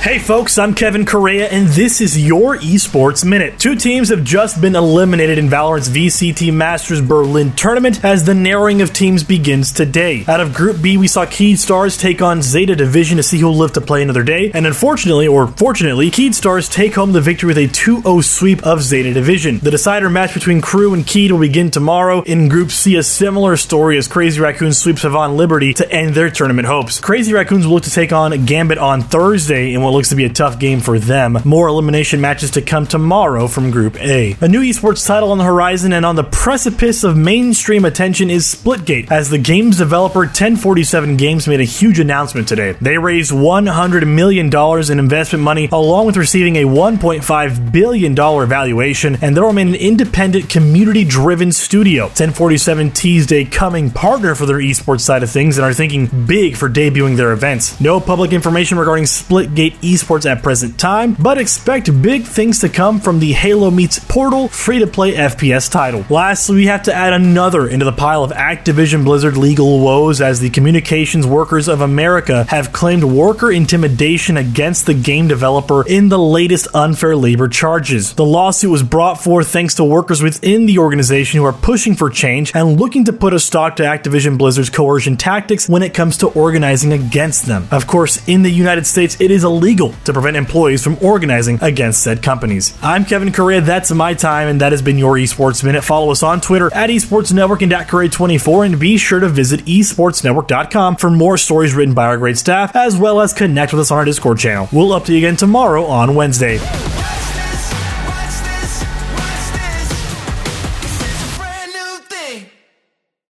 Hey folks, I'm Kevin Correa, and this is your Esports Minute. Two teams have just been eliminated in Valorant's VCT Masters Berlin tournament as the narrowing of teams begins today. Out of Group B, we saw Keyd Stars take on Zeta Division to see who'll live to play another day, and unfortunately, or fortunately, Keyd Stars take home the victory with a 2 0 sweep of Zeta Division. The decider match between KRÜ and Keyd will begin tomorrow. In Group C, a similar story as Crazy Raccoons sweeps Havan Liberty to end their tournament hopes. Crazy Raccoons will look to take on Gambit on Thursday in what looks to be a tough game for them. More elimination matches to come tomorrow from Group A. A new esports title on the horizon and on the precipice of mainstream attention is Splitgate, as the game's developer 1047 Games made a huge announcement today. They raised $100 million in investment money, along with receiving a $1.5 billion valuation, and they'll remain an independent, community driven studio. 1047 teased a coming partner for their esports side of things and are thinking big for debuting their events. No public information regarding Splitgate esports at present time, but expect big things to come from the Halo meets Portal free to play FPS title. Lastly, we have to add another into the pile of Activision Blizzard legal woes as the Communications Workers of America have claimed worker intimidation against the game developer in the latest unfair labor charges. The lawsuit was brought forth thanks to workers within the organization who are pushing for change and looking to put a stop to Activision Blizzard's coercion tactics when it comes to organizing against them. Of course, in the United States, it is illegal to prevent employees from organizing against said companies. I'm Kevin Correa, that's my time, and that has been your Esports Minute. Follow us on Twitter at Esports Network and at Correa24, and be sure to visit esportsnetwork.com for more stories written by our great staff, as well as connect with us on our Discord channel. We'll update you again tomorrow on Wednesday.